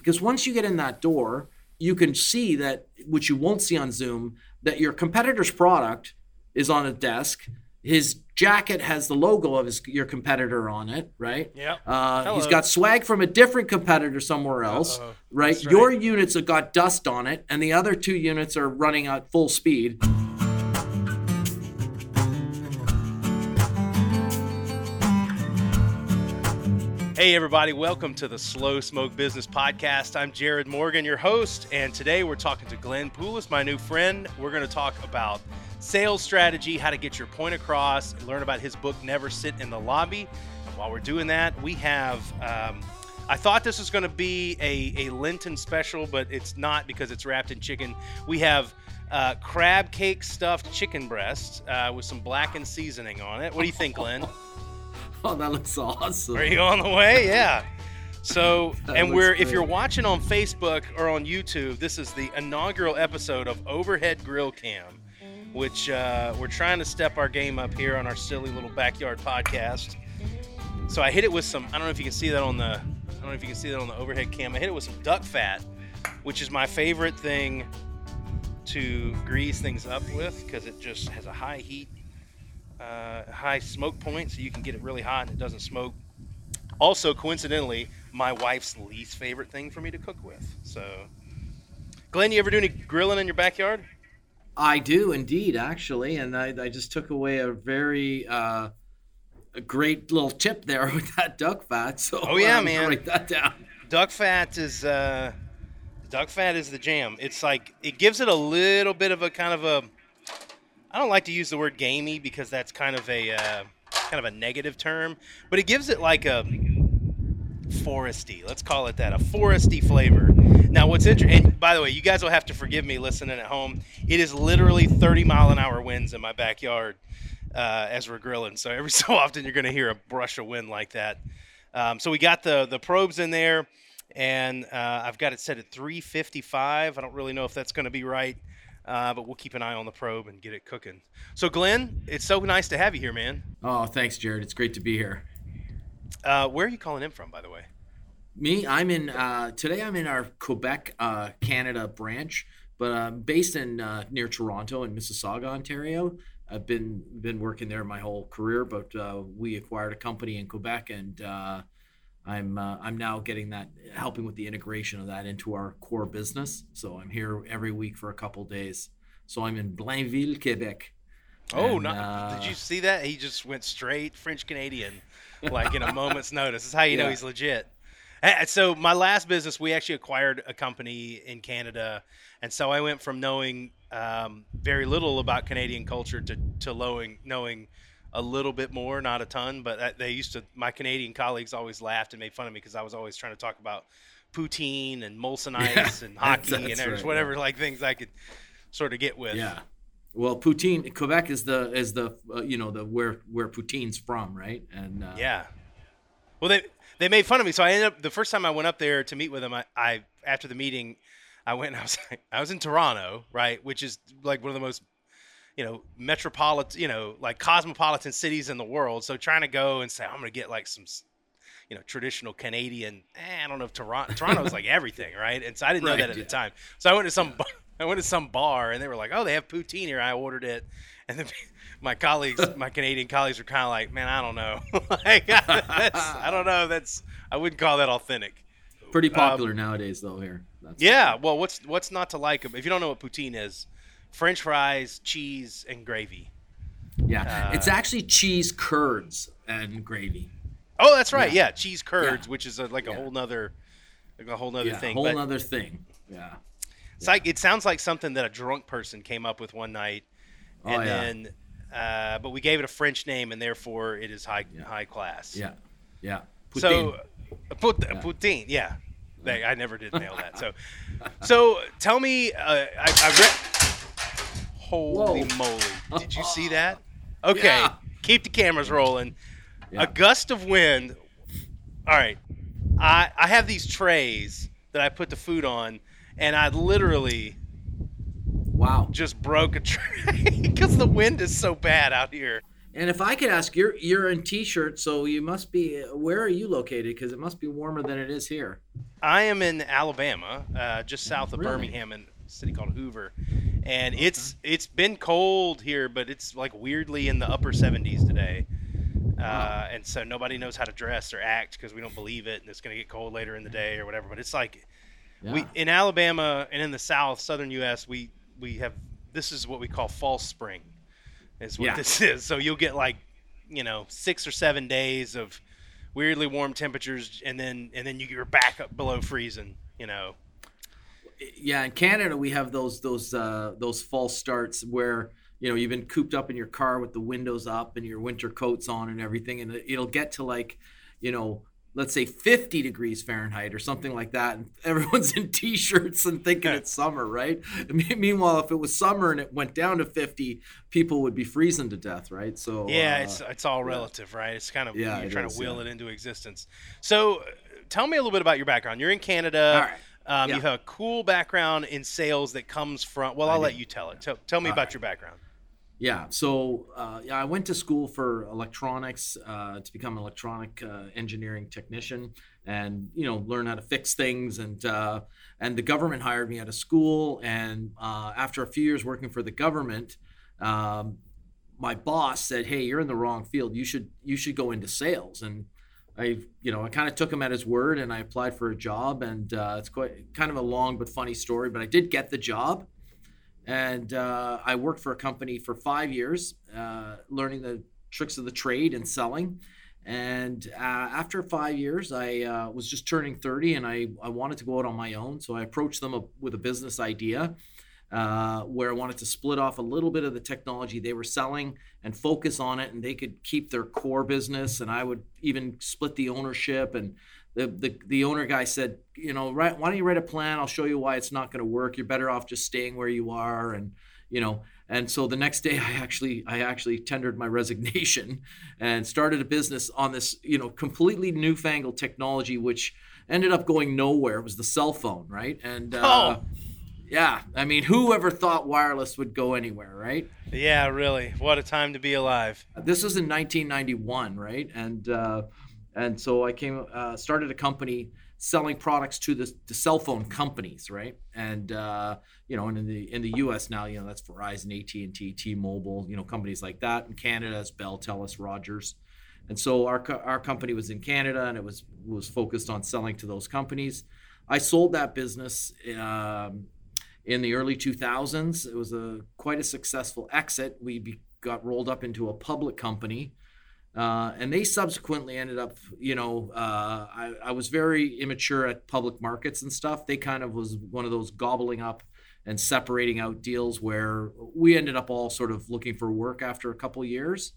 because once you get in that door, you can see that which you won't see on Zoom that your competitor's product is on a desk. His jacket has the logo of his your competitor on it, right? Yeah. Uh, he's got swag from a different competitor somewhere else, right? Right. Your units have got dust on it, and the other two units are running at full speed. Hey, everybody, welcome to the Slow Smoke Business Podcast. I'm Jarrod Morgan, your host, and today we're talking to Glenn Poulos, my new friend. We're going to talk about sales strategy, how to get your point across, learn about his book, Never Sit in the Lobby. And while we're doing that, we have. Um, I thought this was going to be a, a Lenten special, but it's not because it's wrapped in chicken. We have uh, crab cake stuffed chicken breast uh, with some blackened seasoning on it. What do you think, Glenn? Oh, that looks awesome. Are you on the way? Yeah. So, and we're if you're watching on Facebook or on YouTube, this is the inaugural episode of Overhead Grill Cam, which uh, we're trying to step our game up here on our silly little backyard podcast. So I hit it with some. I don't know if you can see that on the. I don't know if you can see that on the overhead cam. I hit it with some duck fat, which is my favorite thing to grease things up with because it just has a high heat, uh, high smoke point, so you can get it really hot and it doesn't smoke. Also, coincidentally, my wife's least favorite thing for me to cook with. So, Glenn, you ever do any grilling in your backyard? I do indeed, actually, and I, I just took away a very uh, a great little tip there with that duck fat. So Oh, yeah, I'm man. write that down. Duck fat is uh, duck fat is the jam. It's like it gives it a little bit of a kind of a. I don't like to use the word gamey because that's kind of a uh, kind of a negative term, but it gives it like a foresty. Let's call it that, a foresty flavor. Now, what's interesting, and by the way, you guys will have to forgive me listening at home. It is literally 30 mile an hour winds in my backyard uh, as we're grilling. So every so often you're going to hear a brush of wind like that. Um, so we got the the probes in there, and uh, I've got it set at 355. I don't really know if that's going to be right, uh, but we'll keep an eye on the probe and get it cooking. So Glenn, it's so nice to have you here, man. Oh, thanks, Jarrod. It's great to be here. Uh, where are you calling in from, by the way? Me, I'm in uh, today. I'm in our Quebec, uh, Canada branch, but I'm based in uh, near Toronto in Mississauga, Ontario. I've been been working there my whole career, but uh, we acquired a company in Quebec, and uh, I'm uh, I'm now getting that helping with the integration of that into our core business. So I'm here every week for a couple days. So I'm in Blainville, Quebec. Oh, And, no! uh, Did you see that? He just went straight French Canadian, like in a moment's notice. This is how you know he's legit. So my last business, we actually acquired a company in Canada, and so I went from knowing um, very little about Canadian culture to to knowing knowing a little bit more, not a ton. But they used to. My Canadian colleagues always laughed and made fun of me because I was always trying to talk about poutine and Molson Yeah, Ice and hockey that's and there's right, whatever yeah. like things I could sort of get with. Yeah. Well, poutine Quebec is the is the uh, you know the where where poutine's from, right? And uh, Yeah. Well, they they made fun of me, so I ended up the first time I went up there to meet with them. I, I after the meeting, I went. And I was like, I was in Toronto, right, which is like one of the most you know metropolitan, you know, like cosmopolitan cities in the world. So trying to go and say I'm to get like some. You know, traditional Canadian. Eh, I don't know if Toronto. Toronto's like everything, right? And so I didn't know that at yeah. the time. So I went to some. bar I went to some bar and they were like, "Oh, they have poutine here." I ordered it, and then my colleagues, my Canadian colleagues, were kind of like, "Man, I don't know. like, I don't know. That's I wouldn't call that authentic." pretty popular nowadays though here. That's Um, Yeah. Well, what's what's not to like? If you don't know what poutine is, French fries, cheese, and gravy. yeah. uh, it's actually cheese curds and gravy. Oh, that's right. Yeah. Yeah, cheese curds, Yeah. which is a, like a Yeah. whole nother, like a whole nother Yeah, thing. whole but other thing. Yeah. it's like it sounds like something that a drunk person came up with one night, Oh, and yeah. then, uh, but we gave it a French name, and therefore it is high high class. Yeah. Yeah. So, Poutine. uh, put, Yeah. poutine, yeah. They, I never did nail that. So, so tell me, uh, I, I read. Holy Whoa. moly! Did you see that? Okay, Yeah. keep the cameras rolling. Yeah. A gust of wind. All right, I I have these trays that I put the food on, and I literally wow. just broke a tray because the wind is so bad out here. And if I could ask, you're you're in t-shirt, so you must be. Where are you located? Because it must be warmer than it is here. I am in Alabama, uh, just south of Really? Birmingham, in a city called Hoover, and it's it's been cold here, but it's like weirdly in the upper 70s today. Uh, and so nobody knows how to dress or act because we don't believe it, and it's going to get cold later in the day or whatever. But it's like Yeah. we in Alabama and in the South, southern U.S., we we have this is what we call false spring, is what Yeah. this is. So you'll get like, you know, six or seven days of weirdly warm temperatures, and then and then you're back up below freezing. You know, yeah, in Canada we have those those uh, those false starts where you know you've been cooped up in your car with the windows up and your winter coats on and everything, and it'll get to like, you know, let's say 50 degrees Fahrenheit or something like that, and everyone's in t-shirts and thinking it's summer, right? Meanwhile, if it was summer and it went down to 50, people would be freezing to death, right? So yeah, uh, it's it's all relative, right? It's kind of Yeah, you're trying is, to will yeah. it into existence. So, tell me a little bit about your background. You're in Canada. all right. Um, Yeah. You have a cool background in sales that comes from. Well, I'll let you tell it. Tell, tell me All about right. your background. Yeah. So uh, yeah, I went to school for electronics uh, to become an electronic uh, engineering technician, and you know learn how to fix things. And uh, and the government hired me out of school. And uh, after a few years working for the government, um, my boss said, "Hey, you're in the wrong field. You should you should go into sales." And I, you know, I kind of took him at his word, and I applied for a job. And uh, it's quite kind of a long but funny story, but I did get the job and uh, I worked for a company for five years, uh, learning the tricks of the trade and selling. And uh, after five years, I uh, was just turning 30 and I, I wanted to go out on my own. So I approached them with a business idea uh, where I wanted to split off a little bit of the technology they were selling and focus on it. And they could keep their core business. And I would even split the ownership. And the, the, the owner guy said, you know, right, why don't you write a plan? I'll show you why it's not going to work. You're better off just staying where you are. And, you know, and so the next day I actually, I actually tendered my resignation and started a business on this, you know, completely newfangled technology, which ended up going nowhere. It was the cell phone. Right. And, uh, Oh. Yeah, I mean, who ever thought wireless would go anywhere, right? Yeah, really. What a time to be alive. this was in 1991 right and uh, and so i came uh, started a company selling products to the, the cell phone companies right and uh, you know and in the in the us now you know that's verizon at&t t-mobile you know companies like that in canada it's bell telus rogers and so our, our company was in canada and it was was focused on selling to those companies i sold that business um, in the early 2000s it was a quite a successful exit. We be, got rolled up into a public company uh, and they subsequently ended up you know uh, I, I was very immature at public markets and stuff. They kind of was one of those gobbling up and separating out deals where we ended up all sort of looking for work after a couple years.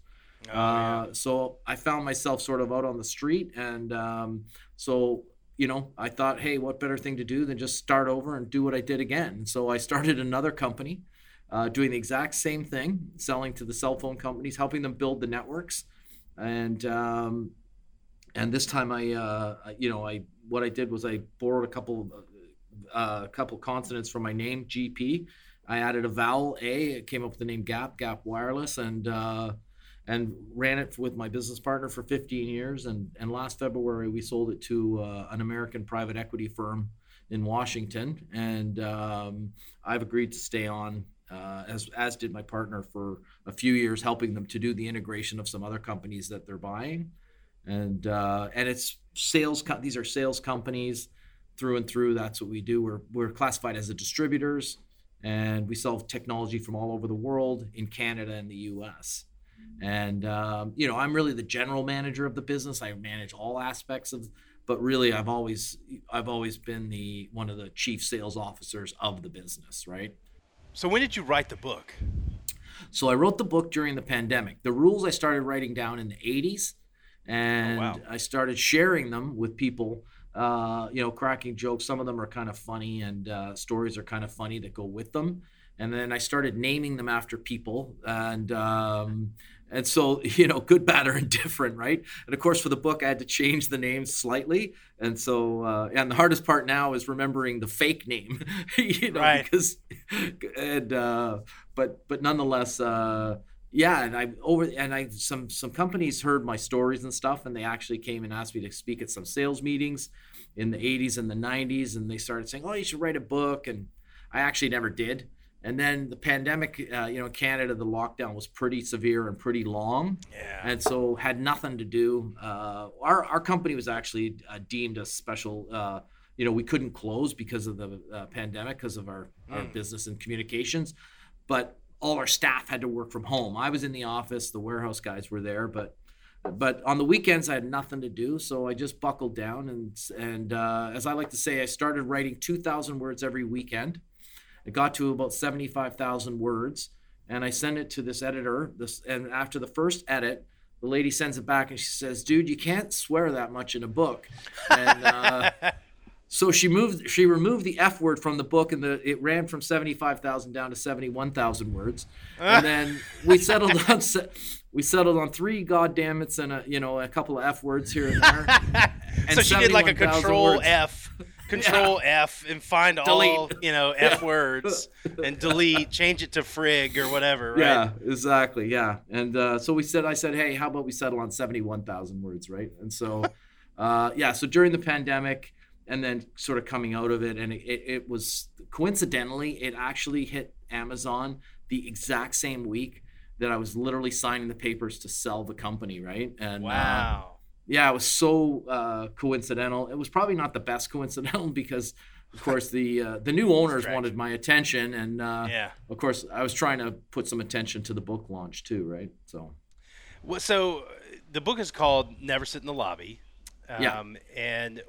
Oh, yeah. uh, so I found myself sort of out on the street, and um, so you know, I thought, hey, what better thing to do than just start over and do what I did again? So I started another company, uh, doing the exact same thing, selling to the cell phone companies, helping them build the networks, and um, and this time I, uh, you know, I what I did was I borrowed a couple, uh, a couple consonants from my name, GP. I added a vowel A. It came up with the name Gap, Gap Wireless, and uh, and ran it with my business partner for 15 years. And, and last February, we sold it to uh, an American private equity firm in Washington. And um, I've agreed to stay on, uh, as, as did my partner, for a few years, helping them to do the integration of some other companies that they're buying. And, uh, and it's sales, co- these are sales companies through and through. That's what we do. We're, we're classified as a distributors and we sell technology from all over the world in Canada and the US and um, you know i'm really the general manager of the business. I manage all aspects of but really i've always i've always been the one of the chief sales officers of the business right? So when did you write the book? so i wrote the book during the pandemic. The rules i started writing down in the 80s and Oh, wow. i started sharing them with people. Uh, you know cracking jokes. Some of them are kind of funny and uh, stories are kind of funny that go with them. And then i started naming them after people. And um, and so you know good bad or indifferent right and of course for the book i had to change the names slightly and so uh, and the hardest part now is remembering the fake name you know Right. because and uh, but but nonetheless uh, yeah, and I over and I some some companies heard my stories and stuff, and they actually came and asked me to speak at some sales meetings in the 80s and the 90s, and they started saying, "Oh, you should write a book," and I actually never did. And then the pandemic, uh, you know, Canada, the lockdown was pretty severe and pretty long, Yeah. and so had nothing to do. Uh, our our company was actually uh, deemed a special. Uh, you know, we couldn't close because of the uh, pandemic, because of our, our Mm. business and communications, but all our staff had to work from home. I was in the office, the warehouse guys were there, but but on the weekends I had nothing to do, so I just buckled down and and uh, as I like to say, I started writing two thousand words every weekend. It got to about seventy five thousand words, and I sent it to this editor. This and after the first edit. The lady sends it back and she says, "Dude, you can't swear that much in a book." And uh, so she moved, she removed the F word from the book, and the it ran from seventy five thousand down to seventy one thousand words. And then we settled on we settled on three goddammits and a you know a couple of F words here and there. And so she did like a 71,000 control. F, control F, and find all Delete. you know F words and delete, change it to frig or whatever. Right? Yeah, exactly. Yeah, and uh, so we said, I said, hey, how about we settle on seventy-one thousand words, right? And so, uh, yeah, so during the pandemic, and then sort of coming out of it, and it, it, it was coincidentally, it actually hit Amazon the exact same week that I was literally signing the papers to sell the company, right? And uh, Wow. Yeah, it was so uh, coincidental. It was probably not the best coincidental because, of course, the uh, the new owners wanted my attention, and uh, yeah. of course, I was trying to put some attention to the book launch too, right? So Well, so uh, the book is called Never Sit in the Lobby. Um, Yeah. And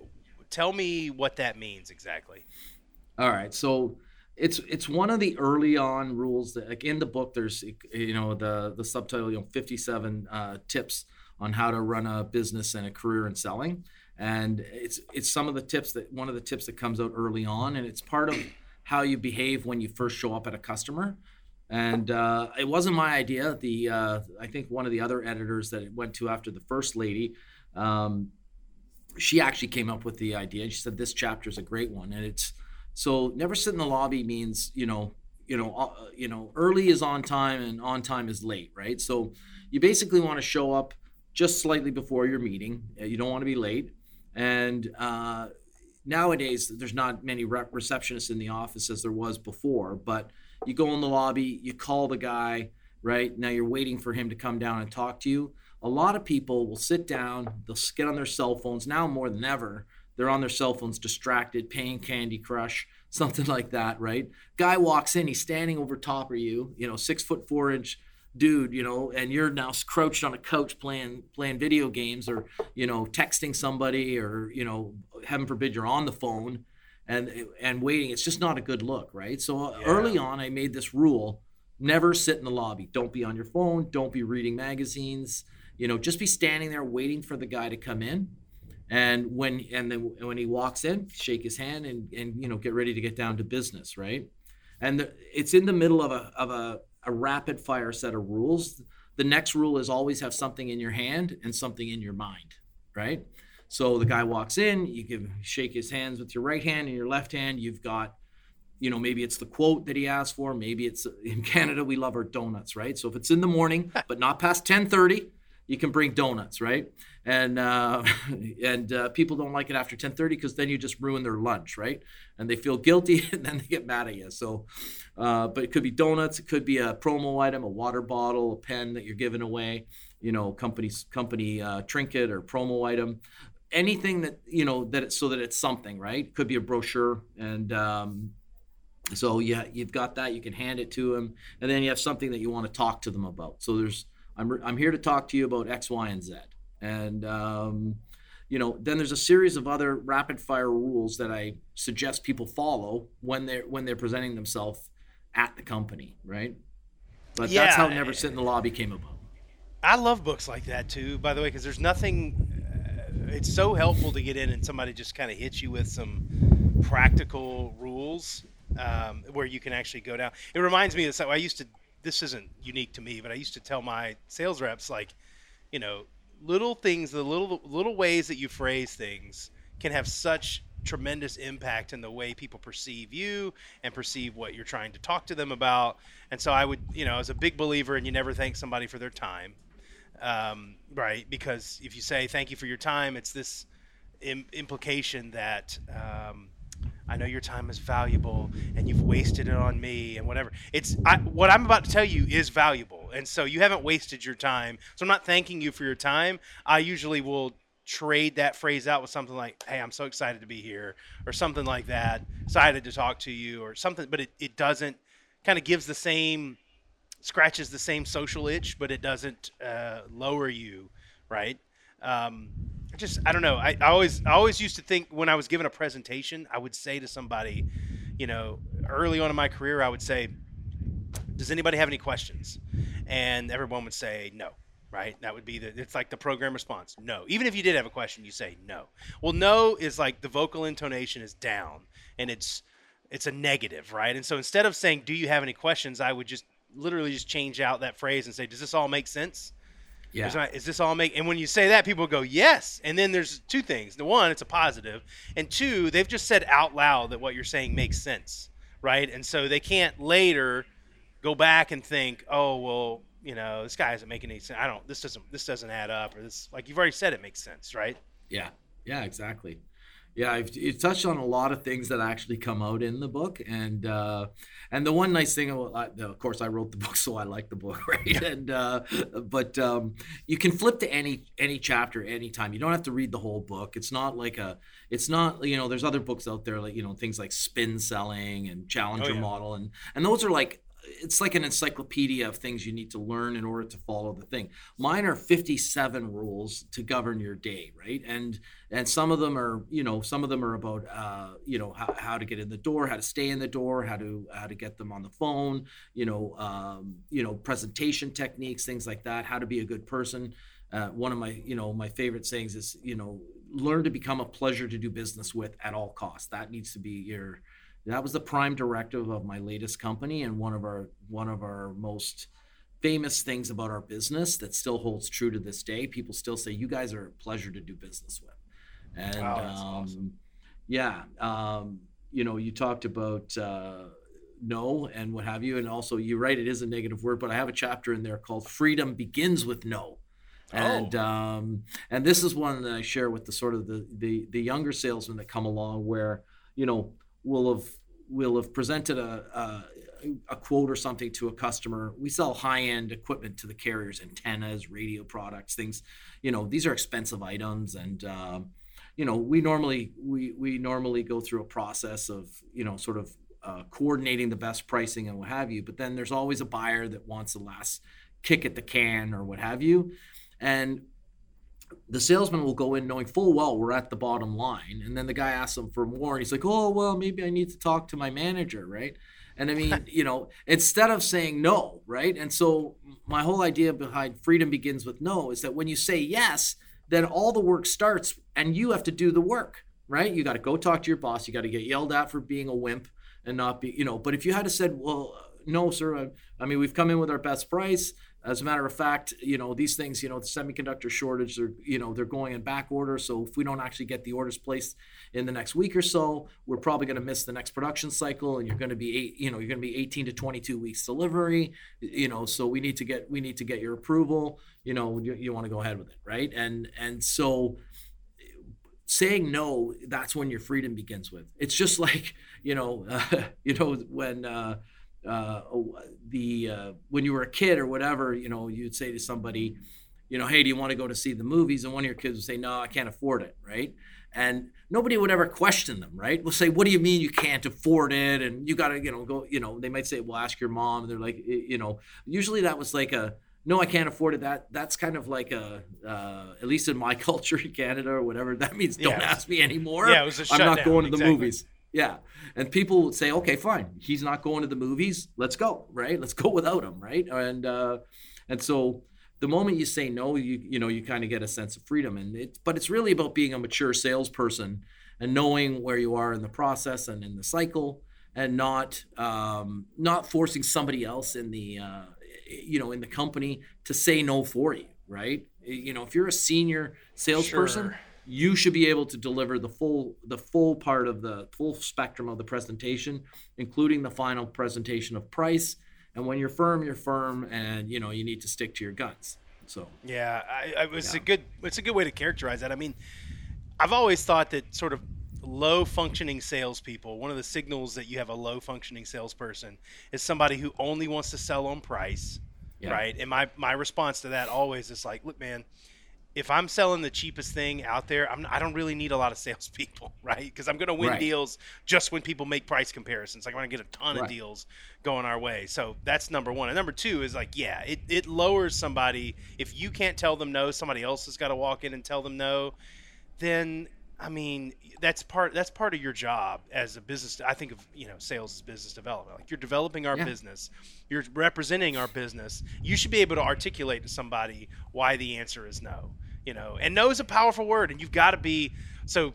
tell me what that means exactly. All right, so it's it's one of the early on rules that like in the book there's you know the the subtitle you know 57 uh, tips on how to run a business and a career in selling. And it's it's some of the tips that one of the tips that comes out early on and it's part of how you behave when you first show up at a customer. And uh, it wasn't my idea. The uh, I think one of the other editors that it went to after the first lady um, she actually came up with the idea and she said this chapter is a great one. And it's so never sit in the lobby means you know you know uh, you know early is on time and on time is late right? So you basically want to show up just slightly before your meeting. Uh, you don't want to be late. And uh, nowadays there's not many rep- receptionists in the office as there was before but you go in the lobby you call the guy right? Now you're waiting for him to come down and talk to you. A lot of people will sit down they'll get on their cell phones. Now more than ever they're on their cell phones distracted paying candy crush something like that right? Guy walks in he's standing over top of you you know six foot four inch dude you know and you're now crouched on a couch playing playing video games or you know texting somebody or you know heaven forbid you're on the phone and and waiting. It's just not a good look right? So uh, Yeah. early on i made this rule never sit in the lobby. Don't be on your phone. Don't be reading magazines. You know just be standing there waiting for the guy to come in. And when and then when he walks in shake his hand and and you know get ready to get down to business right? And the, it's in the middle of a of a, a rapid fire set of rules. The next rule is always have something in your hand and something in your mind right? So the guy walks in you give shake his hands with your right hand and your left hand. You've got you know maybe it's the quote that he asked for. Maybe it's in canada we love our donuts right? So if it's in the morning but not past 10:30 you can bring donuts right? And uh, and uh, people don't like it after 10:30 because then you just ruin their lunch right? And they feel guilty and then they get mad at you. So uh, but it could be donuts it could be a promo item a water bottle a pen that you're giving away you know company's company uh, trinket or promo item. Anything that you know that it's so that it's something right? Could be a brochure and um, so yeah you've got that you can hand it to them and then you have something that you want to talk to them about. So there's i'm, I'm here to talk to you about x y and z and um, you know then there's a series of other rapid fire rules that i suggest people follow when they're when they're presenting themselves at the company right but that's how never sit in the lobby came about I love books like that too, by the way, because there's nothing. Uh, it's so helpful to get in and somebody just kind of hits you with some practical rules um, where you can actually go down. It reminds me of so I used to. This isn't unique to me, but I used to tell my sales reps like, you know, little things, the little little ways that you phrase things can have such tremendous impact in the way people perceive you and perceive what you're trying to talk to them about. And so I would, you know, as a big believer, and you never thank somebody for their time, um, right? Because if you say thank you for your time, it's this Im- implication that um, I know your time is valuable and you've wasted it on me and whatever. It's I, what I'm about to tell you is valuable, and so you haven't wasted your time. So I'm not thanking you for your time. I usually will trade that phrase out with something like, "Hey, I'm so excited to be here," or something like that. Excited to talk to you, or something. But it, it doesn't kind of gives the same scratches the same social itch, but it doesn't uh, lower you, right? Um, I just I don't know. I, I always I always used to think when I was given a presentation, I would say to somebody, you know, early on in my career, I would say, "Does anybody have any questions?" And everyone would say no right? That would be the it's like the program response. No. Even if you did have a question, you say no. Well, no is like the vocal intonation is down and it's it's a negative, right? And so instead of saying do you have any questions, I would just literally just change out that phrase and say does this all make sense? Yeah. Is, is this all make? And when you say that, people go yes. And then there's two things. The one, it's a positive, and two, they've just said out loud that what you're saying makes sense, right? And so they can't later go back and think, oh well, you know, this guy isn't making any sense. I don't. This doesn't. This doesn't add up. Or this, like you've already said, it makes sense, right? Yeah. Yeah. Exactly. Yeah, I've, you touched on a lot of things that actually come out in the book, and uh, and the one nice thing, of course, I wrote the book, so I like the book, right? And uh, but um, you can flip to any any chapter anytime. You don't have to read the whole book. It's not like a, it's not you know, there's other books out there like you know things like spin selling and Challenger oh, yeah. model, and and those are like it's like an encyclopedia of things you need to learn in order to follow the thing. Mine are 57 rules to govern your day, right? And and some of them are, you know, some of them are about, uh, you know, how, how to get in the door, how to stay in the door, how to how to get them on the phone, you know, um, you know, presentation techniques, things like that, how to be a good person. Uh, one of my, you know, my favorite sayings is, you know, learn to become a pleasure to do business with at all costs. That needs to be your that was the prime directive of my latest company and one of our one of our most famous things about our business that still holds true to this day. People still say you guys are a pleasure to do business with. And wow, um, awesome. yeah, um, you know, you talked about uh, no and what have you, and also you're right, it is a negative word, but I have a chapter in there called "Freedom Begins with No." and oh. um, and this is one that I share with the sort of the, the the younger salesmen that come along where you know will have will have presented a, a, a quote or something to a customer. We sell high end equipment to the carriers, antennas, radio products, things. You know, these are expensive items, and uh, you know, we normally we we normally go through a process of you know sort of uh, coordinating the best pricing and what have you. But then there's always a buyer that wants the last kick at the can or what have you, and the salesman will go in knowing full well we're at the bottom line. And then the guy asks him for more and he's like oh well maybe i need to talk to my manager right? And i mean you know instead of saying no right? And so my whole idea behind freedom begins with no is that when you say yes then all the work starts and you have to do the work right? You got to go talk to your boss. You got to get yelled at for being a wimp and not be you know. But if you had to said well no sir I, I mean we've come in with our best price as a matter of fact, you know, these things, you know, the semiconductor shortage, they're, you know, they're going in back order. So if we don't actually get the orders placed in the next week or so, we're probably going to miss the next production cycle and you're going to be eight, you know, you're going to be 18 to 22 weeks delivery, you know, so we need to get, we need to get your approval, you know, you, you want to go ahead with it. Right. And, and so, saying no that's when your freedom begins with it's just like you know uh, you know when uh, uh, the uh, when you were a kid or whatever, you know, you'd say to somebody, you know, hey, do you want to go to see the movies? And one of your kids would say, no, I can't afford it, right? And nobody would ever question them, right? We'll say, what do you mean you can't afford it? And you got to, you know, go, you know, they might say, well, ask your mom. And they're like, you know, usually that was like a, no, I can't afford it. That that's kind of like a, uh, at least in my culture in Canada or whatever. That means don't yeah, ask me anymore. Yeah, it was a I'm not going to exactly. the movies. Yeah. And people would say, okay, fine. He's not going to the movies. Let's go, right? Let's go without him, right? And uh, and so the moment you say no, you you know you kind of get a sense of freedom, and it. But it's really about being a mature salesperson and knowing where you are in the process and in the cycle, and not um, not forcing somebody else in the uh, you know in the company to say no for you, right? You know, if you're a senior salesperson. Sure you should be able to deliver the full the full part of the full spectrum of the presentation including the final presentation of price and when you're firm you're firm and you know you need to stick to your guns so yeah I, I it's yeah. a good it's a good way to characterize that i mean i've always thought that sort of low functioning salespeople one of the signals that you have a low functioning salesperson is somebody who only wants to sell on price yeah. right and my my response to that always is like look man if I'm selling the cheapest thing out there, I'm, I do not really need a lot of salespeople, right? Because I'm going to win right. deals just when people make price comparisons. Like I'm going to get a ton right. of deals going our way. So that's number one. And number two is like, yeah, it, it lowers somebody. If you can't tell them no, somebody else has got to walk in and tell them no. Then I mean, that's part that's part of your job as a business. I think of you know sales as business development. Like you're developing our yeah. business, you're representing our business. You should be able to articulate to somebody why the answer is no you know, and no is a powerful word, and you've got to be. So,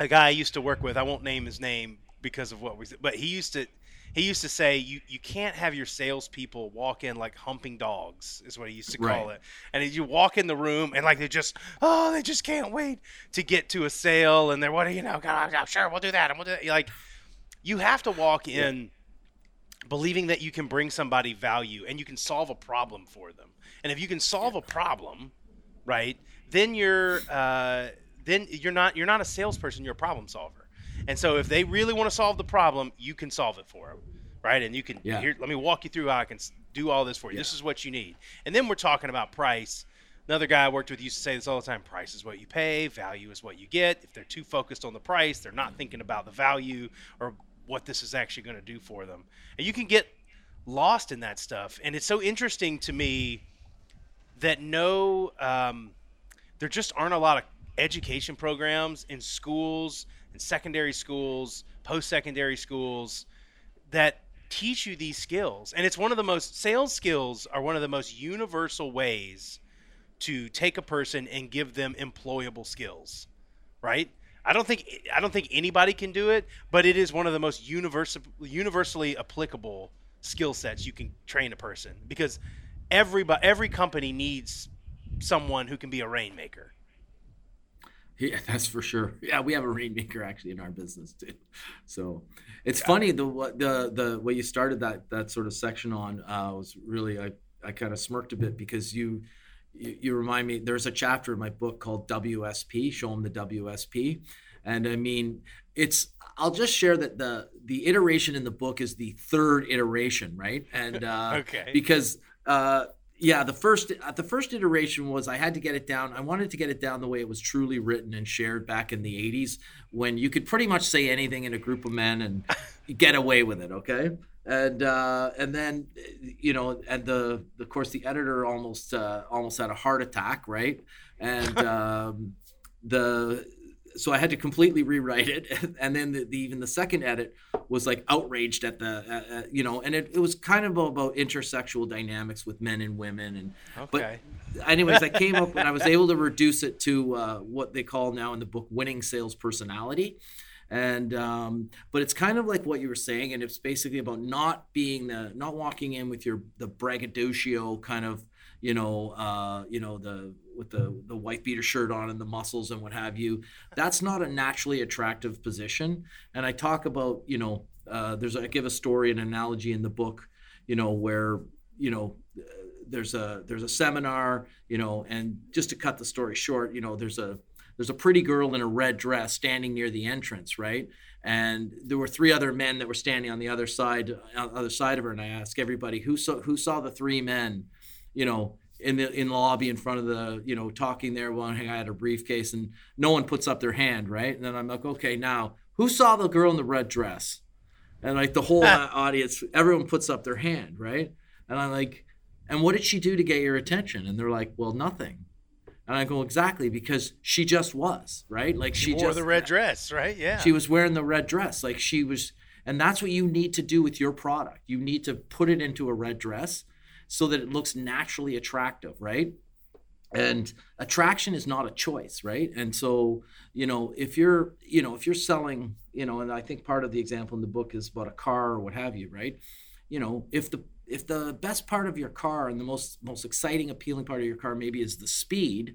a guy I used to work with, I won't name his name because of what we, said, but he used to, he used to say you you can't have your salespeople walk in like humping dogs is what he used to call right. it, and you walk in the room and like they just oh they just can't wait to get to a sale and they're what do you know God, I'm sure we'll do that and we'll do that. like you have to walk in. Yeah believing that you can bring somebody value and you can solve a problem for them. And if you can solve a problem, right? Then you're uh, then you're not you're not a salesperson. You're a problem solver. And so if they really want to solve the problem, you can solve it for them, right? And you can yeah. here. Let me walk you through how I can do all this for you. Yeah. This is what you need. And then we're talking about price. Another guy I worked with used to say this all the time: price is what you pay, value is what you get. If they're too focused on the price, they're not thinking about the value or what this is actually going to do for them. And you can get lost in that stuff. And it's so interesting to me that no, um, there just aren't a lot of education programs in schools, in secondary schools, post secondary schools that teach you these skills. And it's one of the most, sales skills are one of the most universal ways to take a person and give them employable skills, right? I don't think I don't think anybody can do it, but it is one of the most universal, universally applicable skill sets you can train a person because everybody, every company needs someone who can be a rainmaker. Yeah, that's for sure. Yeah, we have a rainmaker actually in our business too. So it's yeah. funny the what the the way you started that that sort of section on uh, was really I I kind of smirked a bit because you, you you remind me there's a chapter in my book called WSP. Show them the WSP, and I mean it's I'll just share that the the iteration in the book is the third iteration, right? And uh, okay, because uh, yeah, the first uh, the first iteration was I had to get it down. I wanted to get it down the way it was truly written and shared back in the '80s, when you could pretty much say anything in a group of men and get away with it. Okay, and uh, and then you know, and the of course the editor almost uh, almost had a heart attack, right? And um, the so I had to completely rewrite it, and then the, the, even the second edit was like outraged at the uh, uh, you know, and it, it was kind of about intersexual dynamics with men and women, and okay. but anyways, I came up and I was able to reduce it to uh, what they call now in the book winning sales personality. And um, but it's kind of like what you were saying, and it's basically about not being the not walking in with your the braggadocio kind of you know, uh, you know the with the the white beater shirt on and the muscles and what have you. That's not a naturally attractive position. And I talk about, you know, uh, there's I give a story, an analogy in the book, you know, where you know there's a there's a seminar, you know, and just to cut the story short, you know, there's a there's a pretty girl in a red dress standing near the entrance, right? And there were three other men that were standing on the other side, on the other side of her. And I ask everybody who saw who saw the three men you know, in the in the lobby in front of the, you know, talking there while I had a briefcase and no one puts up their hand, right? And then I'm like, okay, now who saw the girl in the red dress? And like the whole audience, everyone puts up their hand, right? And I'm like, and what did she do to get your attention? And they're like, well, nothing. And I go, exactly, because she just was, right? Like she, she wore just the red dress, right? Yeah. She was wearing the red dress. Like she was, and that's what you need to do with your product. You need to put it into a red dress so that it looks naturally attractive, right? And attraction is not a choice, right? And so, you know, if you're, you know, if you're selling, you know, and I think part of the example in the book is about a car or what have you, right? You know, if the if the best part of your car and the most most exciting appealing part of your car maybe is the speed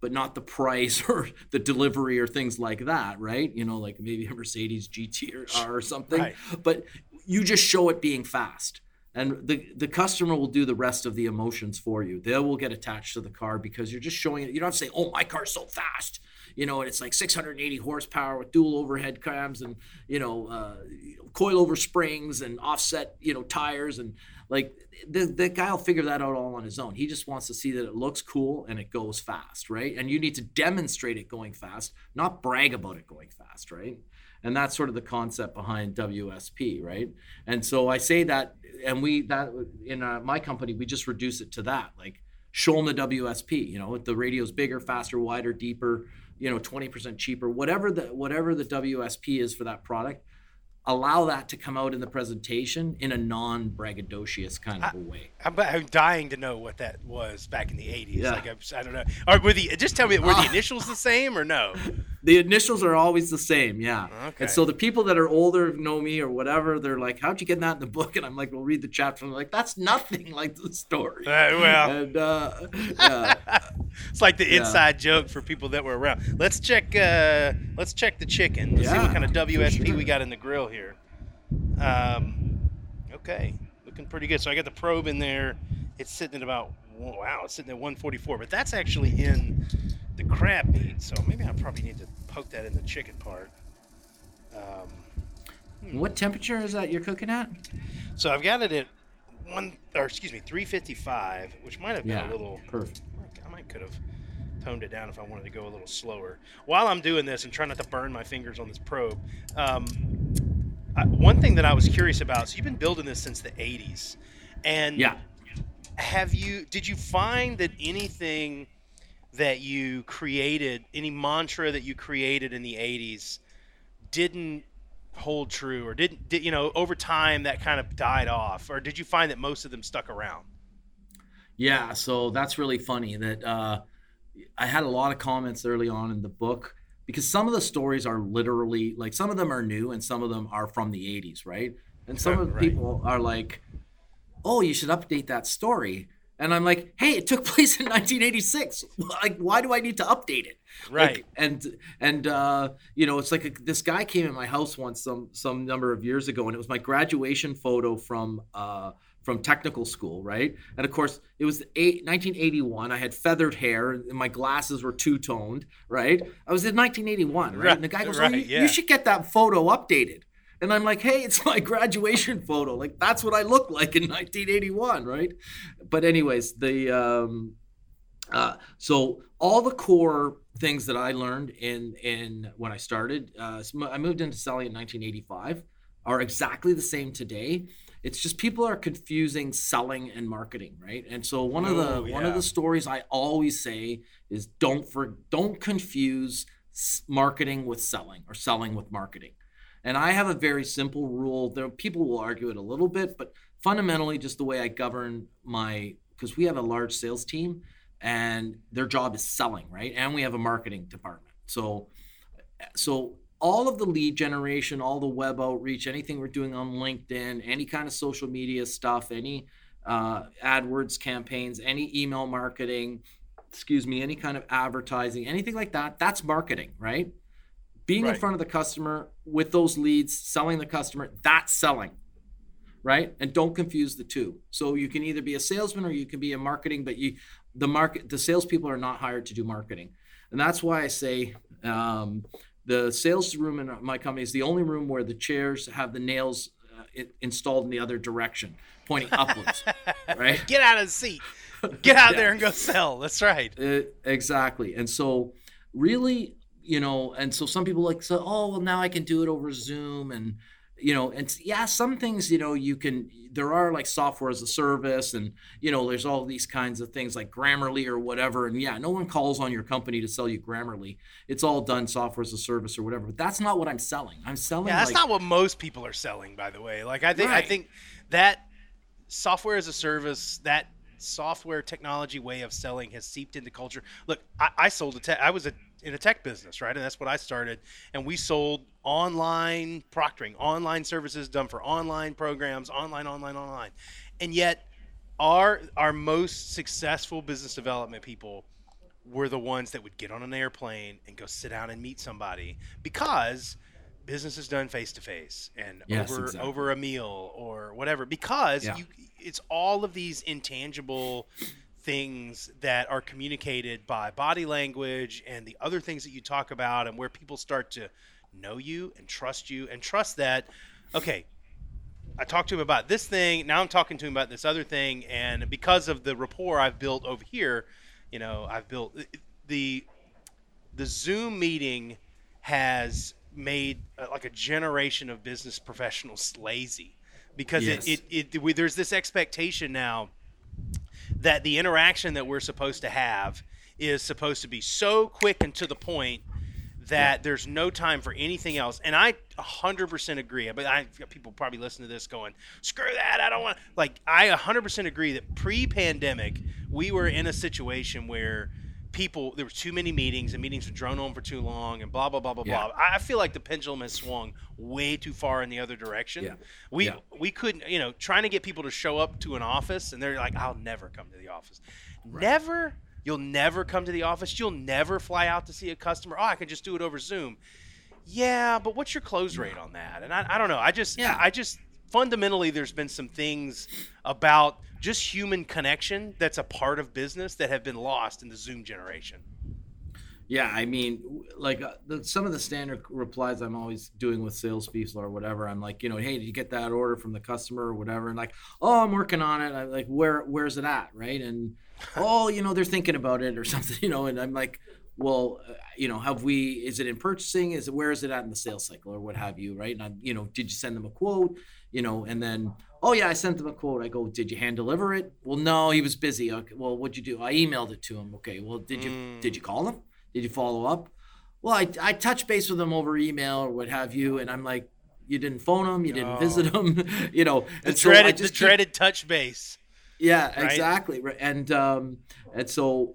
but not the price or the delivery or things like that, right? You know, like maybe a Mercedes GT or, or something. Right. But you just show it being fast. And the, the customer will do the rest of the emotions for you. They will get attached to the car because you're just showing it. You don't have to say, oh, my car's so fast. You know, and it's like 680 horsepower with dual overhead cams and, you know, uh, coilover springs and offset, you know, tires. And like the, the guy will figure that out all on his own. He just wants to see that it looks cool and it goes fast, right? And you need to demonstrate it going fast, not brag about it going fast, right? And that's sort of the concept behind WSP, right? And so I say that, and we that in uh, my company we just reduce it to that, like show them the WSP. You know, the radio's bigger, faster, wider, deeper. You know, twenty percent cheaper. Whatever the whatever the WSP is for that product, allow that to come out in the presentation in a non-braggadocious kind of I, a way. I'm, I'm, dying to know what that was back in the 80s. Yeah. Like I don't know. Or were the just tell me were the initials the same or no? The initials are always the same, yeah. Okay. And so the people that are older know me or whatever, they're like, "How'd you get that in the book?" And I'm like, "We'll read the chapter." I'm like, "That's nothing like the story." Uh, well, and, uh, yeah. it's like the inside yeah. joke for people that were around. Let's check. Uh, let's check the chicken. Let's yeah, see what kind of WSP sure. we got in the grill here. Um, okay, looking pretty good. So I got the probe in there. It's sitting at about wow, it's sitting at 144, but that's actually in the crab meat. So maybe I probably need to poke that in the chicken part. Um, hmm. What temperature is that you're cooking at? So I've got it at one, or excuse me, 355, which might have been yeah, a little. Perfect. I might could have toned it down if I wanted to go a little slower. While I'm doing this and trying not to burn my fingers on this probe, um, I, one thing that I was curious about. So you've been building this since the 80s, and yeah, have you? Did you find that anything? That you created, any mantra that you created in the 80s didn't hold true or didn't did, you know over time that kind of died off or did you find that most of them stuck around? Yeah so that's really funny that uh, i had a lot of comments early on in the book because some of the stories are literally like some of them are new and some of them are from the 80s right? And some of the right. people are like oh you should update that story and I'm like, hey, it took place in 1986. Like, why do I need to update it? Right. Like, and and uh, you know, it's like a, this guy came in my house once some some number of years ago, and it was my graduation photo from uh, from technical school, right? And of course, it was eight, 1981. I had feathered hair, and my glasses were two toned, right? I was in 1981, right? right. And the guy goes, right, oh, you, yeah. you should get that photo updated. And I'm like, hey, it's my graduation photo. Like that's what I looked like in 1981, right? But anyways, the um, uh, so all the core things that I learned in in when I started, uh, I moved into selling in 1985, are exactly the same today. It's just people are confusing selling and marketing, right? And so one of the yeah. one of the stories I always say is don't for don't confuse marketing with selling or selling with marketing and I have a very simple rule. There people will argue it a little bit, but fundamentally just the way I govern my because we have a large sales team and their job is selling, right? And we have a marketing department. So so all of the lead generation, all the web outreach, anything we're doing on LinkedIn, any kind of social media stuff, any uh, AdWords campaigns, any email marketing, excuse me, any kind of advertising, anything like that, that's marketing, right? Being right. in front of the customer with those leads, selling the customer, that's selling. Right? And don't confuse the two. So you can either be a salesman or you can be a marketing, but you the market the salespeople are not hired to do marketing. And that's why I say um, the sales room in my company is the only room where the chairs have the nails uh, installed in the other direction, pointing upwards. right? Get out of the seat. Get out yeah. there and go sell. That's right. Uh, exactly. And so, really, you know, and so some people like say, oh, well, now I can do it over Zoom, and you know, and yeah, some things, you know, you can. There are like software as a service, and you know, there's all these kinds of things like Grammarly or whatever. And yeah, no one calls on your company to sell you Grammarly. It's all done software as a service or whatever. But that's not what I'm selling. I'm selling. Yeah, that's like, not what most people are selling, by the way. Like I think right. I think that software as a service that software technology way of selling has seeped into culture. Look, I, I sold a tech. I was a in a tech business, right? And that's what I started. And we sold online proctoring, online services done for online programs, online, online, online. And yet, our our most successful business development people were the ones that would get on an airplane and go sit down and meet somebody because business is done face to face and Yes, over exactly. over a meal or whatever because Yeah. you it's all of these intangible things that are communicated by body language and the other things that you talk about and where people start to know you and trust you and trust that okay I talked to him about this thing. Now I'm talking to him about this other thing, and because of the rapport I've built over here, you know, I've built the the Zoom meeting has made uh, like a generation of business professionals lazy because Yes. it, it, it we, there's this expectation now that the interaction that we're supposed to have is supposed to be so quick and to the point that there's no time for anything else. And I 100% agree. But I people probably listen to this going, "Screw that! I don't want." Like I 100% agree that pre-pandemic we were in a situation where people there were too many meetings and meetings were drone on for too long and blah blah blah blah Yeah. blah. I feel like the pendulum has swung way too far in the other direction. Yeah. We Yeah. we couldn't, you know, trying to get people to show up to an office and they're like, "I'll never come to the office." Never. You'll never come to the office. You'll never fly out to see a customer. Oh, I can just do it over Zoom. Yeah, but what's your close rate on that? And I, I don't know. I just, Yeah. I just fundamentally, there's been some things about just human connection that's a part of business that have been lost in the Zoom generation. Yeah, I mean, like uh, the, some of the standard replies I'm always doing with salespeople or whatever. I'm like, you know, hey, did you get that order from the customer or whatever? And like, oh, I'm working on it. I'm like, where, where's it at, right? And oh, you know, they're thinking about it or something, you know. And I'm like, well, uh, you know, have we? Is it in purchasing? Is it where is it at in the sales cycle or what have you, right? And I, you know, did you send them a quote? You know, and then oh yeah, I sent them a quote. I go, did you hand deliver it? Well, no, he was busy. Okay, well, what'd you do? I emailed it to him. Okay, well, did you Mm. did you call him? Did you follow up? Well, I, I touched base with him over email or what have you, and I'm like, you didn't phone him, you didn't Oh. visit him, you know. The And so I dreaded, the keep- dreaded touch base. yeah, right? exactly. Right. And um, and so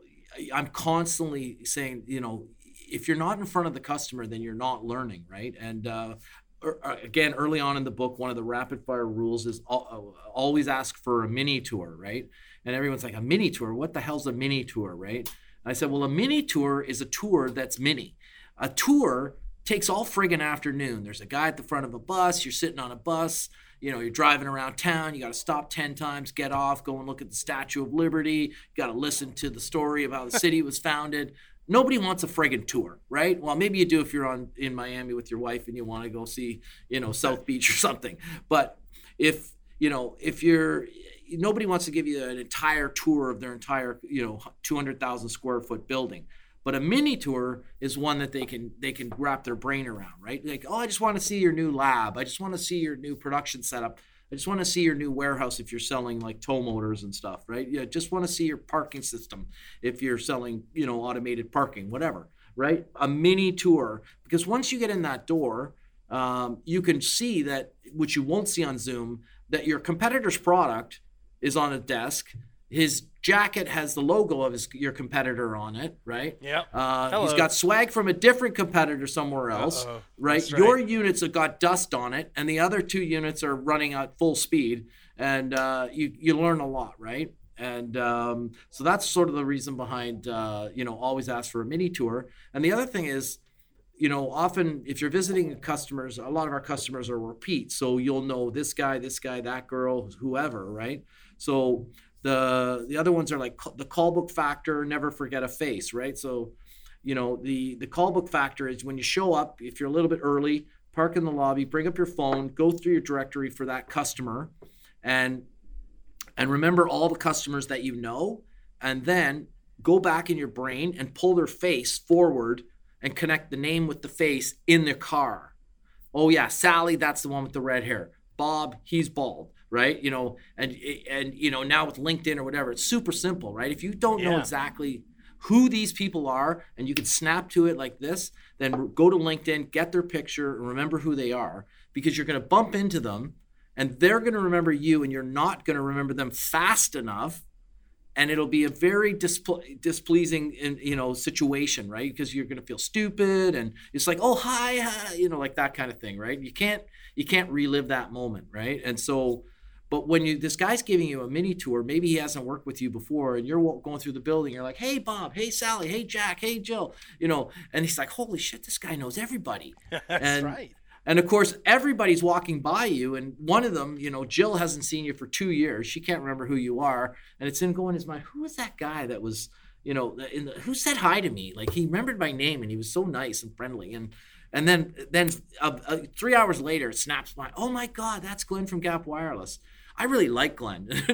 I'm constantly saying, you know, if you're not in front of the customer, then you're not learning, right? And uh, again, early on in the book, one of the rapid fire rules is uh, always ask for a mini tour, right? And everyone's like, a mini tour? What the hell's a mini tour, right? I said, well, a mini tour is a tour that's mini. A tour takes all friggin' afternoon. There's a guy at the front of a bus. You're sitting on a bus. You know, you're driving around town. You got to stop 10 times, get off, go and look at the Statue of Liberty. You got to listen to the story of how the city was founded. Nobody wants a friggin' tour, right? Well, maybe you do if you're on in Miami with your wife and you want to go see, you know, South Beach or something. But if, you know, if you're nobody wants to give you an entire tour of their entire, you know, 200,000 square foot building. But a mini tour is one that they can they can wrap their brain around, right? Like, oh, I just want to see your new lab. I just want to see your new production setup. I just want to see your new warehouse if you're selling like tow motors and stuff, right? Yeah, just want to see your parking system if you're selling, you know, automated parking, whatever, right? A mini tour because once you get in that door, um, you can see that which you won't see on Zoom that your competitor's product is on a desk. His jacket has the logo of his your competitor on it, right? Yeah. Uh, he's got swag from a different competitor somewhere else, Uh-oh. right? Your units have got dust on it, and the other two units are running at full speed, and uh, you you learn a lot, right? And um, so that's sort of the reason behind uh, you know always ask for a mini tour. And the other thing is, you know, often if you're visiting customers, a lot of our customers are repeat, so you'll know this guy, this guy, that girl, whoever, right? So the the other ones are like the call book factor, never forget a face, right? So, you know, the the call book factor is when you show up, if you're a little bit early, park in the lobby, bring up your phone, go through your directory for that customer, and and remember all the customers that you know, and then go back in your brain and pull their face forward and connect the name with the face in their car. Oh yeah, Sally, that's the one with the red hair. Bob, he's bald, right? You know, and and you know now with LinkedIn or whatever, it's super simple, right? If you don't know exactly who these people are and you can snap to it like this, then go to LinkedIn, get their picture, and remember who they are because you're going to bump into them and they're going to remember you and you're not going to remember them fast enough and it'll be a very displ- displeasing in, you know situation right because you're going to feel stupid and it's like oh hi, hi you know like that kind of thing right you can't you can't relive that moment right and so But when you this guy's giving you a mini tour, maybe he hasn't worked with you before, and you're going through the building. You're like, "Hey, Bob. Hey, Sally. Hey, Jack. Hey, Jill." You know, and he's like, "Holy shit, this guy knows everybody." That's And- right. And of course, everybody's walking by you, and one of them, you know, Jill hasn't seen you for two years. She can't remember who you are, and it's in going his mind. Who was that guy that was, you know, in the, who said hi to me? Like he remembered my name, and he was so nice and friendly. And and then then uh, uh, three hours later, it snaps my, oh my god, that's Glenn from Gap Wireless. I really like Glenn.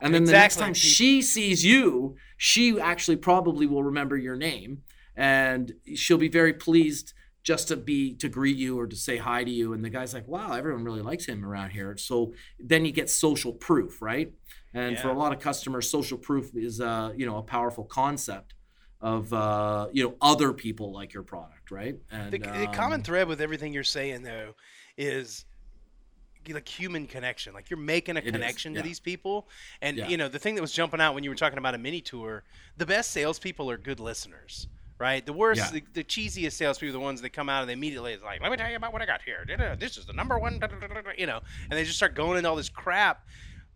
and then the next time she sees you, she actually probably will remember your name, and she'll be very pleased just to be to greet you or to say hi to you. And the guy's like wow everyone really likes him around here. So then you get social proof right? And for a lot of customers social proof is uh you know a powerful concept of uh you know other people like your product right and The, the common um, thread with everything you're saying though is like human connection. Like you're making a connection to these people, and Yeah. you know the thing that was jumping out when you were talking about a mini tour. The best salespeople are good listeners. Right, the worst, Yeah. the, the cheesiest salespeople are the ones that come out and they immediately is like, "Let me tell you about what I got here. This is the number one," you know, and they just start going into all this crap.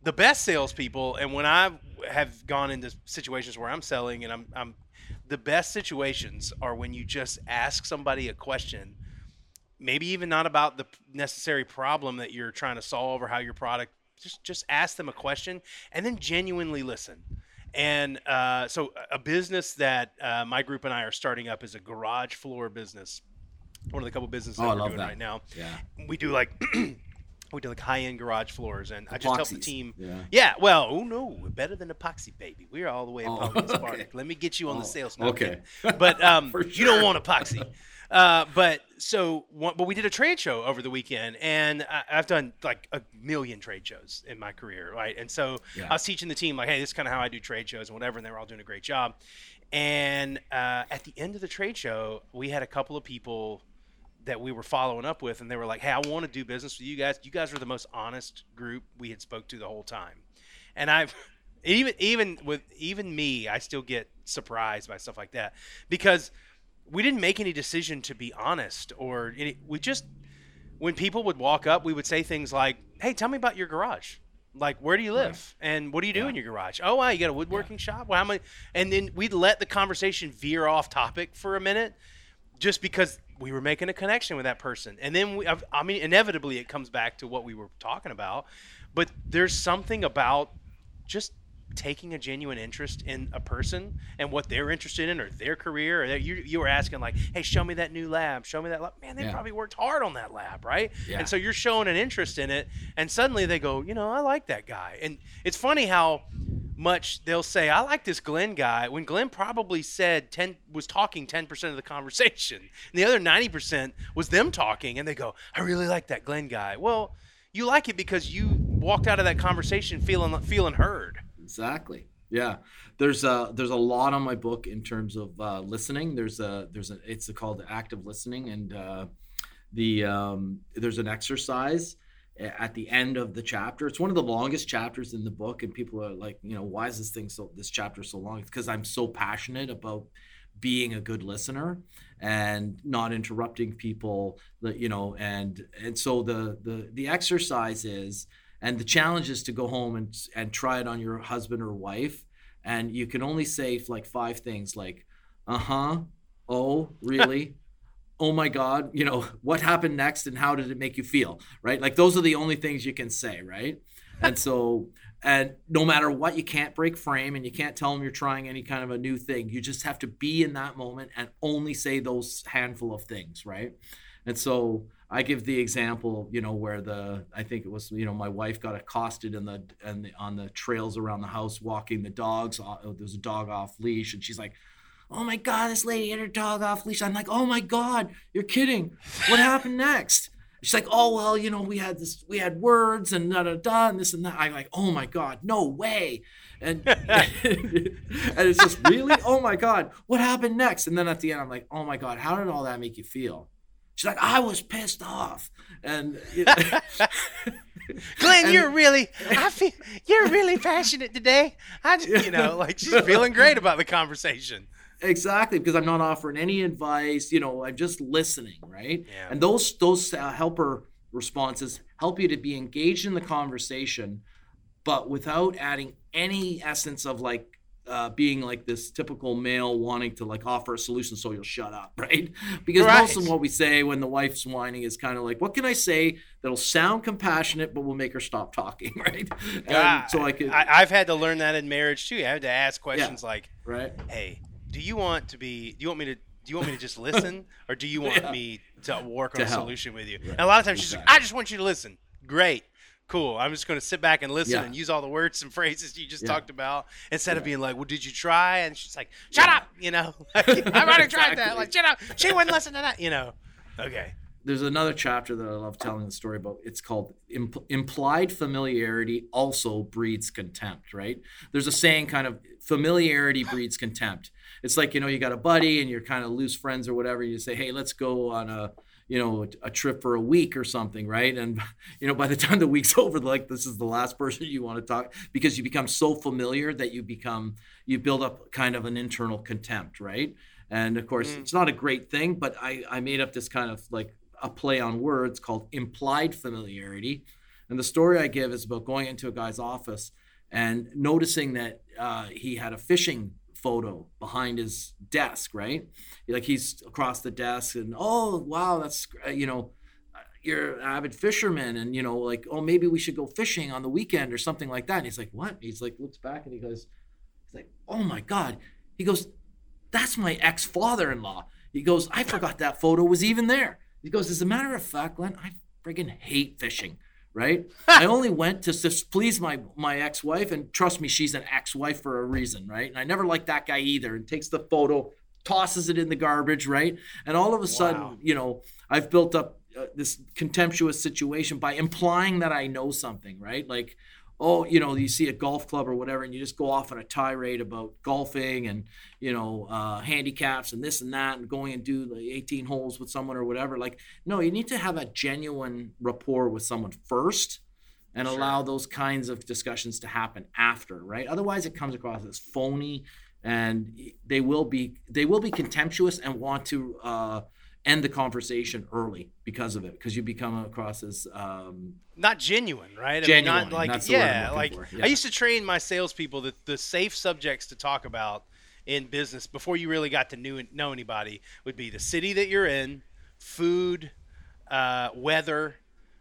The best salespeople, and when I have gone into situations where I'm selling and I'm, I'm the best situations are when you just ask somebody a question maybe even not about the necessary problem that you're trying to solve or how your product just just ask them a question and then genuinely listen. And uh, so a- business that uh, my group and i are starting up is a garage floor business one of the couple businesses Oh, we're doing that. right now. Yeah. We do like we do like high-end garage floors and i just help the team yeah yeah, well, oh no, we're better than epoxy, baby. We're all the way Oh, epoxy. okay. Spartak. Let me get you on Oh, the sales. No, okay. but um, For you don't want epoxy. Uh, but so, but we did a trade show over the weekend, and I, I've done like a million trade shows in my career, right? And so Yeah. I was teaching the team like, hey, this is kind of how I do trade shows and whatever, and they were all doing a great job. And uh, at the end of the trade show, we had a couple of people that we were following up with, and they were like, "Hey, I want to do business with you guys. You guys were the most honest group we had spoke to the whole time." And I've even even with even me, I still get surprised by stuff like that because we didn't make any decision to be honest, or any, we just when people would walk up, we would say things like, "Hey, tell me about your garage." Like, where do you live? And what do you do Yeah. in your garage? Oh, wow, you got a woodworking shop? Well, how many? And then we'd let the conversation veer off topic for a minute just because we were making a connection with that person. And then we, I've- mean, inevitably it comes back to what we were talking about. But there's something about just taking a genuine interest in a person and what they're interested in or their career. Or their, you, you were asking like, hey, show me that new lab. Show me that lab. Man, they Yeah. probably worked hard on that lab, right? Yeah. And so you're showing an interest in it. And suddenly they go, you know, I like that guy. And it's funny how much they'll say, I like this Glenn guy, when Glenn probably said 10 was talking 10% of the conversation. And the other 90% was them talking, and they go, I really like that Glenn guy. Well, you like it because you walked out of that conversation feeling feeling heard. Exactly. Yeah. There's a there's a lot on my book in terms of uh, listening. There's a there's a it's called active listening, and uh, the um, there's an exercise at the end of the chapter. It's one of the longest chapters in the book, and people are like, you know, why is this thing so this chapter so long? It's because I'm so passionate about being a good listener and not interrupting people you know and and so the the the exercise is and the challenge is to go home and and try it on your husband or wife and you can only say like five things like uh-huh oh really oh my god you know what happened next and how did it make you feel right? Like those are the only things you can say right? And so and no matter what you can't break frame and you can't tell them you're trying any kind of a new thing. You just have to be in that moment and only say those handful of things right? And so I give the example, you know, where the I think it was, you know, my wife got accosted in the and on the trails around the house walking the dogs. Uh, There was a dog off leash, and she's like, "Oh my god, this lady had her dog off leash." I'm like, "Oh my god, you're kidding! What happened next?" She's like, "Oh well, you know, we had this, we had words and da da da and this and that." I'm like, "Oh my god, no way!" And and it's just really, "Oh my god, what happened next?" And then at the end, I'm like, "Oh my god, how did all that make you feel?" She's like, I was pissed off, and you know, Glenn, And- you're really, I feel, you're really passionate today. I, you know, like she's feeling great about the conversation. Exactly because I'm not offering any advice. You know, I'm just listening, right? Yeah. And those those uh, help her responses help you to be engaged in the conversation, but without adding any essence of like uh, being like this typical male wanting to like offer a solution so you'll shut up, right? Because Right. most of what we say when the wife's whining is kind of like, what can I say that'll sound compassionate but will make her stop talking, right? And Ah, so I could, I, I've had to learn that in marriage too. I had to ask questions like, right? "Hey, do you want to be? Do you want me to? Do you want me to just listen, or do you want Yeah. me to work on To a help. solution with you?" Right. And a lot of times she's like, "I just want you to listen." Great. Cool. I'm just going to sit back and listen Yeah. and use all the words and phrases you just Yeah. talked about instead of being like, "Well, did you try?" And she's like, "Shut up," you know. Like, I've already tried that. Like, shut up. She wouldn't listen to that, you know. Okay. there's another chapter that I love telling the story about. It's called Imp- implied familiarity also breeds contempt, right? There's a saying kind of familiarity breeds contempt. It's like, you know, you got a buddy and you're kind of loose friends or whatever. You say, hey, let's go on a, you know, a trip for a week or something, right? And, you know, by the time the week's over, like this is the last person you want to talk because you become so familiar that you become, you build up kind of an internal contempt, right? And of course, Mm. it's not a great thing, but I, I made up this kind of like a play on words called implied familiarity. And the story I give is about going into a guy's office and noticing that uh, he had a fishing photo behind his desk, right? Like he's across the desk, and oh wow, that's you know, you're an avid fisherman, and you know, like oh maybe we should go fishing on the weekend or something like that. And he's like, what? He's like looks back and he goes, he's like, oh my god. He goes, that's my ex father-in-law. He goes, I forgot that photo was even there. He goes, as a matter of fact, Glenn, I friggin' hate fishing. Right? I only went to please my my ex-wife, and trust me, she's an ex-wife for a reason, right? And I never liked that guy either. And takes the photo, tosses it in the garbage, right? And all of a sudden, you know, I've built up uh, this contemptuous situation by implying that I know something, right? Like, oh, you know, you see a golf club or whatever, and you just go off on a tirade about golfing and you know uh, handicaps and this and that, and going and do the 18 holes with someone or whatever. Like, no, you need to have a genuine rapport with someone first. And Sure. allow those kinds of discussions to happen after, right? Otherwise, it comes across as phony, and they will be they will be contemptuous and want to uh, end the conversation early because of it, because you become across as um, not genuine, right? I Genuine, mean, not like that's the word I'm yeah, like yeah. I used to train my salespeople that the safe subjects to talk about in business before you really got to knew, know anybody would be the city that you're in, food, uh, weather,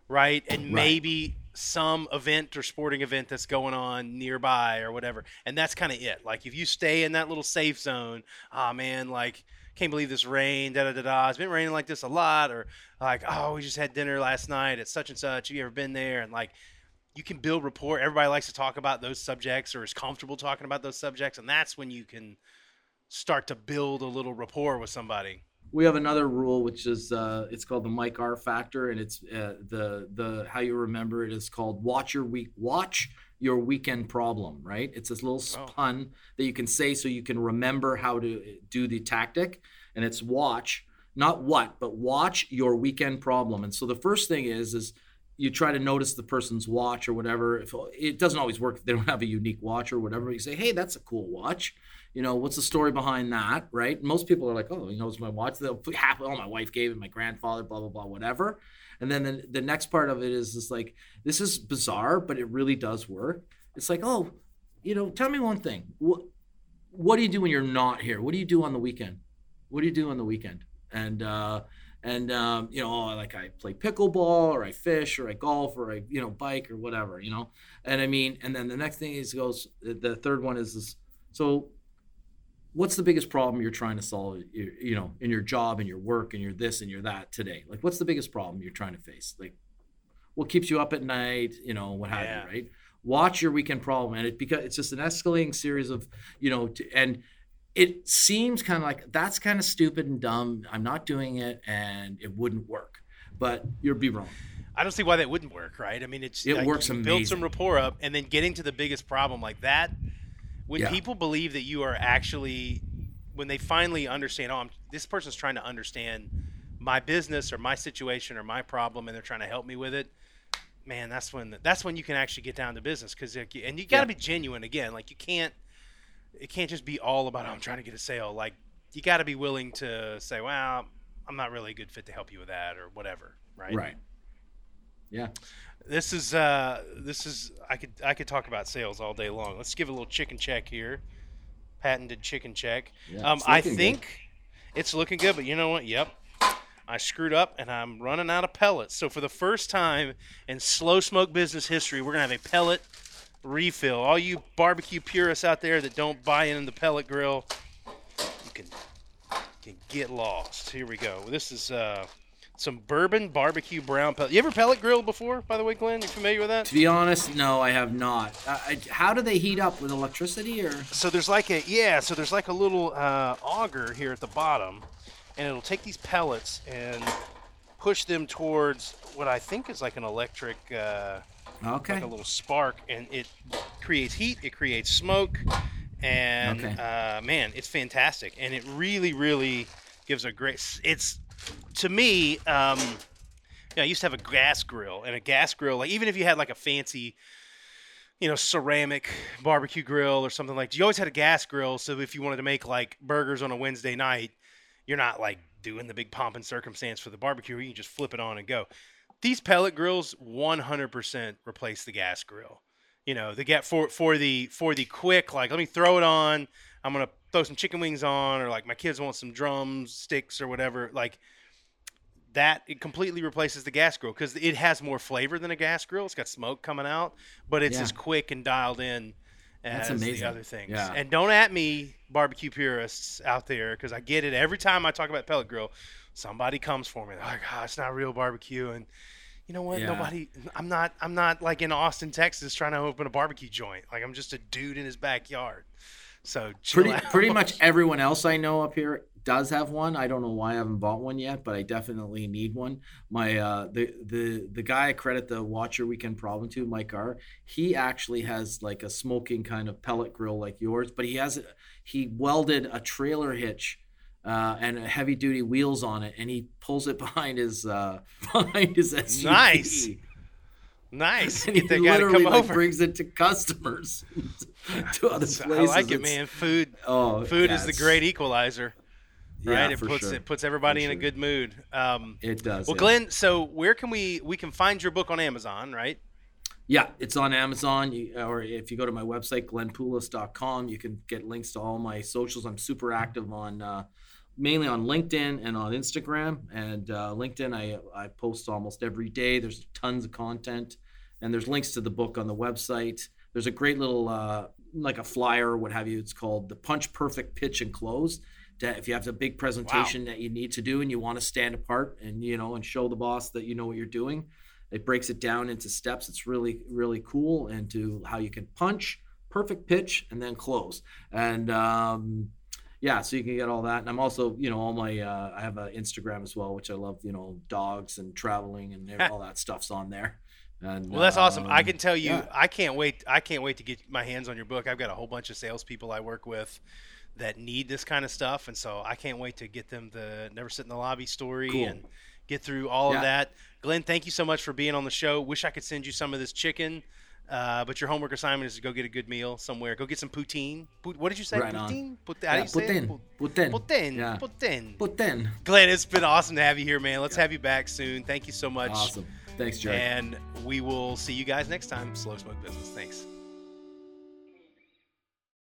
right, and Right. maybe some event or sporting event that's going on nearby or whatever. And that's kind of it. Like if you stay in that little safe zone, oh man, like can't believe this rain, da da da da. It's been raining like this a lot, or like, oh, we just had dinner last night at such and such. Have you ever been there? And like, you can build rapport. Everybody likes to talk about those subjects or is comfortable talking about those subjects, and that's when you can start to build a little rapport with somebody. we have another rule which is uh, it's called the Mike R factor, and it's uh, the the how you remember it is called watch your week watch your weekend problem. Right? It's this little Oh. pun that you can say so you can remember how to do the tactic, and it's watch not what but watch your weekend problem. And so the first thing is is you try to notice the person's watch or whatever. If it doesn't always work, if they don't have a unique watch or whatever. You say, "Hey, that's a cool watch." You know, what's the story behind that, right? Most people are like, "Oh, you know, it's my watch." They'll put half, "Oh, my wife gave it, my grandfather, blah blah blah, whatever." And then the, the next part of it is just like, this is bizarre, but it really does work. It's like, oh, you know, tell me one thing. What what do you do when you're not here? What do you do on the weekend? What do you do on the weekend? And uh, and um, you know, oh, like I play pickleball or I fish or I golf or I you know bike or whatever, you know. And I mean, and then the next thing is goes. The the third one is this. So, what's the biggest problem you're trying to solve? You, know, in your job and your work and your this and your that today. Like, what's the biggest problem you're trying to face? Like, what keeps you up at night? You know, what have Yeah. you, right? Watch your weekend problem, and it because it's just an escalating series of you know, to, and it seems kind of like that's kind of stupid and dumb. I'm not doing it, and it wouldn't work. But you'd be wrong. I don't see why that wouldn't work, right? I mean, it's It like works you build some rapport up, and then getting to the biggest problem like that. When Yeah. people believe that you are actually, when they finally understand, oh, I'm, this person's trying to understand my business or my situation or my problem, and they're trying to help me with it. Man, that's when that's when you can actually get down to business because and you got to Yeah. be genuine again. Like you can't, it can't just be all about oh, I'm trying to get a sale. Like you got to be willing to say, well, I'm not really a good fit to help you with that or whatever, right? Right. Yeah. This is uh, this is I could I could talk about sales all day long. Let's give a little chicken check here. Patented chicken check. Yeah, um, I looking good. think it's looking good, but you know what? Yep. I screwed up and I'm running out of pellets. So for the first time in slow smoke business history, we're gonna have a pellet refill. All you barbecue purists out there that don't buy in the pellet grill, you can can get lost. Here we go. This is uh, some bourbon barbecue brown pellet. You ever pellet grilled before, by the way, Glenn? You familiar with that? To be honest, no, I have not. Uh, I, how do they heat up with electricity or? So there's like a yeah, so there's like a little uh, auger here at the bottom, and it'll take these pellets and push them towards what I think is like an electric, uh, Okay. like a little spark, and it creates heat, it creates smoke, and Okay. uh, man, it's fantastic, and it really, really gives a great. It's to me. Um, you know, I used to have a gas grill, and a gas grill, like even if you had like a fancy you know, ceramic barbecue grill or something like. You always had a gas grill, so if you wanted to make like burgers on a Wednesday night, you're not like doing the big pomp and circumstance for the barbecue. You can just flip it on and go. These pellet grills 100% replace the gas grill. You know, they get for for the for the quick like let me throw it on. I'm gonna throw some chicken wings on, or like my kids want some drums sticks or whatever. Like that it completely replaces the gas grill because it has more flavor than a gas grill. It's got smoke coming out, but it's Yeah. as quick and dialed in That's as the other things. Yeah. And don't at me, barbecue purists out there, because I get it every time I talk about pellet grill. Somebody comes for me. They're like, "Oh, it's not real barbecue," and you know what? Yeah. Nobody. I'm not. I'm not like in Austin, Texas, trying to open a barbecue joint. Like I'm just a dude in his backyard. So Pretty out. pretty much everyone else I know up here does have one. I don't know why I haven't bought one yet, but I definitely need one. My uh the the the guy I credit the Watcher Weekend problem to, Mike R. He actually has like a smoking kind of pellet grill like yours, but he has he welded a trailer hitch. Uh, and heavy duty wheels on it, and he pulls it behind his uh, behind his SUV. Nice. Nice. And Get he that guy to literally come like, over. brings it to customers, to other So places. I like it, It's- man. Food. Oh, Food yeah, is the great equalizer, yeah, right? it for puts sure. it puts everybody For in a good mood. Um, It does. well, yeah. Glenn, so where can we we can find your book on Amazon, right? Yeah, it's on Amazon, you, or if you go to my website, glennpoulos.com, you can get links to all my socials. I'm super active on, uh, mainly on LinkedIn and on Instagram. And uh, LinkedIn, I, I post almost every day. There's tons of content, and there's links to the book on the website. There's a great little, uh, like a flyer or what have you. It's called the Punch Perfect Pitch and Close. That if you have a big presentation that you need to do and you want to stand apart and you know and show the boss that you know what you're doing, it breaks it down into steps. It's really, really cool into how you can punch, perfect pitch, and then close. And um, yeah, so you can get all that. And I'm also, you know, all my, uh, I have an Instagram as well, which I love, you know, dogs and traveling and all that stuff's on there. And Well, that's awesome. I um, can tell you, yeah. I can't wait. I can't wait to get my hands on your book. I've got a whole bunch of salespeople I work with that need this kind of stuff, and so I can't wait to get them the "Never Sit in the Lobby" story Cool. and get through all Yeah. of that. Glenn, thank you so much for being on the show. Wish I could send you some of this chicken. Uh, but your homework assignment is to go get a good meal somewhere. Go get some poutine. Pout- what did you say? Right poutine? Pout- how Yeah, you say it? Putin. Putin. Poutine. Yeah. Poutine. Putin. Glenn, it's been awesome to have you here, man. Let's have you back soon. Thank you so much. Awesome. Thanks, Jerry. And we will see you guys next time. Slow Smoke Business. Thanks.